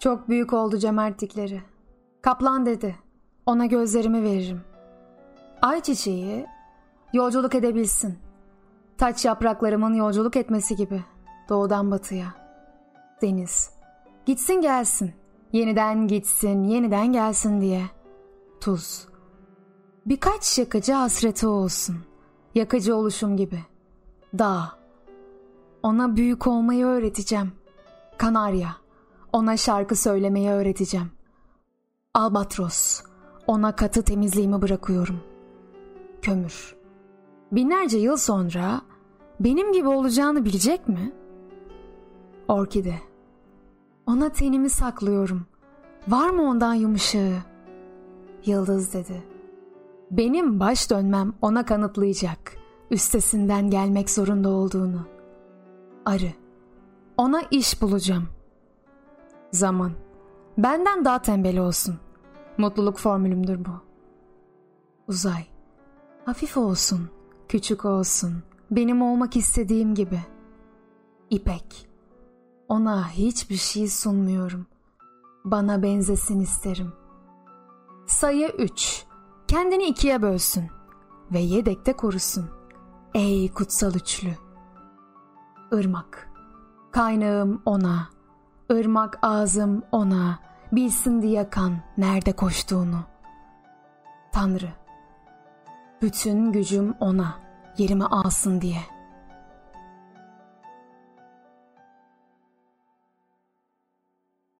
Çok büyük oldu cömertlikleri. Kaplan dedi. Ona gözlerimi veririm. Ayçiçeği yolculuk edebilsin. Taç yapraklarımın yolculuk etmesi gibi. Doğudan batıya. Deniz. Gitsin gelsin. Yeniden gitsin, yeniden gelsin diye. Tuz. Birkaç yakıcı hasreti olsun. Yakıcı oluşum gibi. Dağ. Ona büyük olmayı öğreteceğim. Kanarya. Ona şarkı söylemeyi öğreteceğim. Albatros. Ona katı temizliğimi bırakıyorum. Kömür. Binlerce yıl sonra benim gibi olacağını bilecek mi? Orkide. Ona tenimi saklıyorum. Var mı ondan yumuşağı? Yıldız dedi. Benim baş dönmem ona kanıtlayacak. Üstesinden gelmek zorunda olduğunu. Arı. Ona iş bulacağım. Zaman. Benden daha tembel olsun. Mutluluk formülümdür bu. Uzay. Hafif olsun, küçük olsun, benim olmak istediğim gibi. İpek. Ona hiçbir şey sunmuyorum. Bana benzesin isterim. Sayı 3. Kendini ikiye bölsün ve yedekte korusun. Ey kutsal üçlü. Irmak. Kaynağım ona, ırmak ağzım ona, bilsin diye kan nerede koştuğunu. Tanrı. Bütün gücüm ona, yerimi alsın diye.''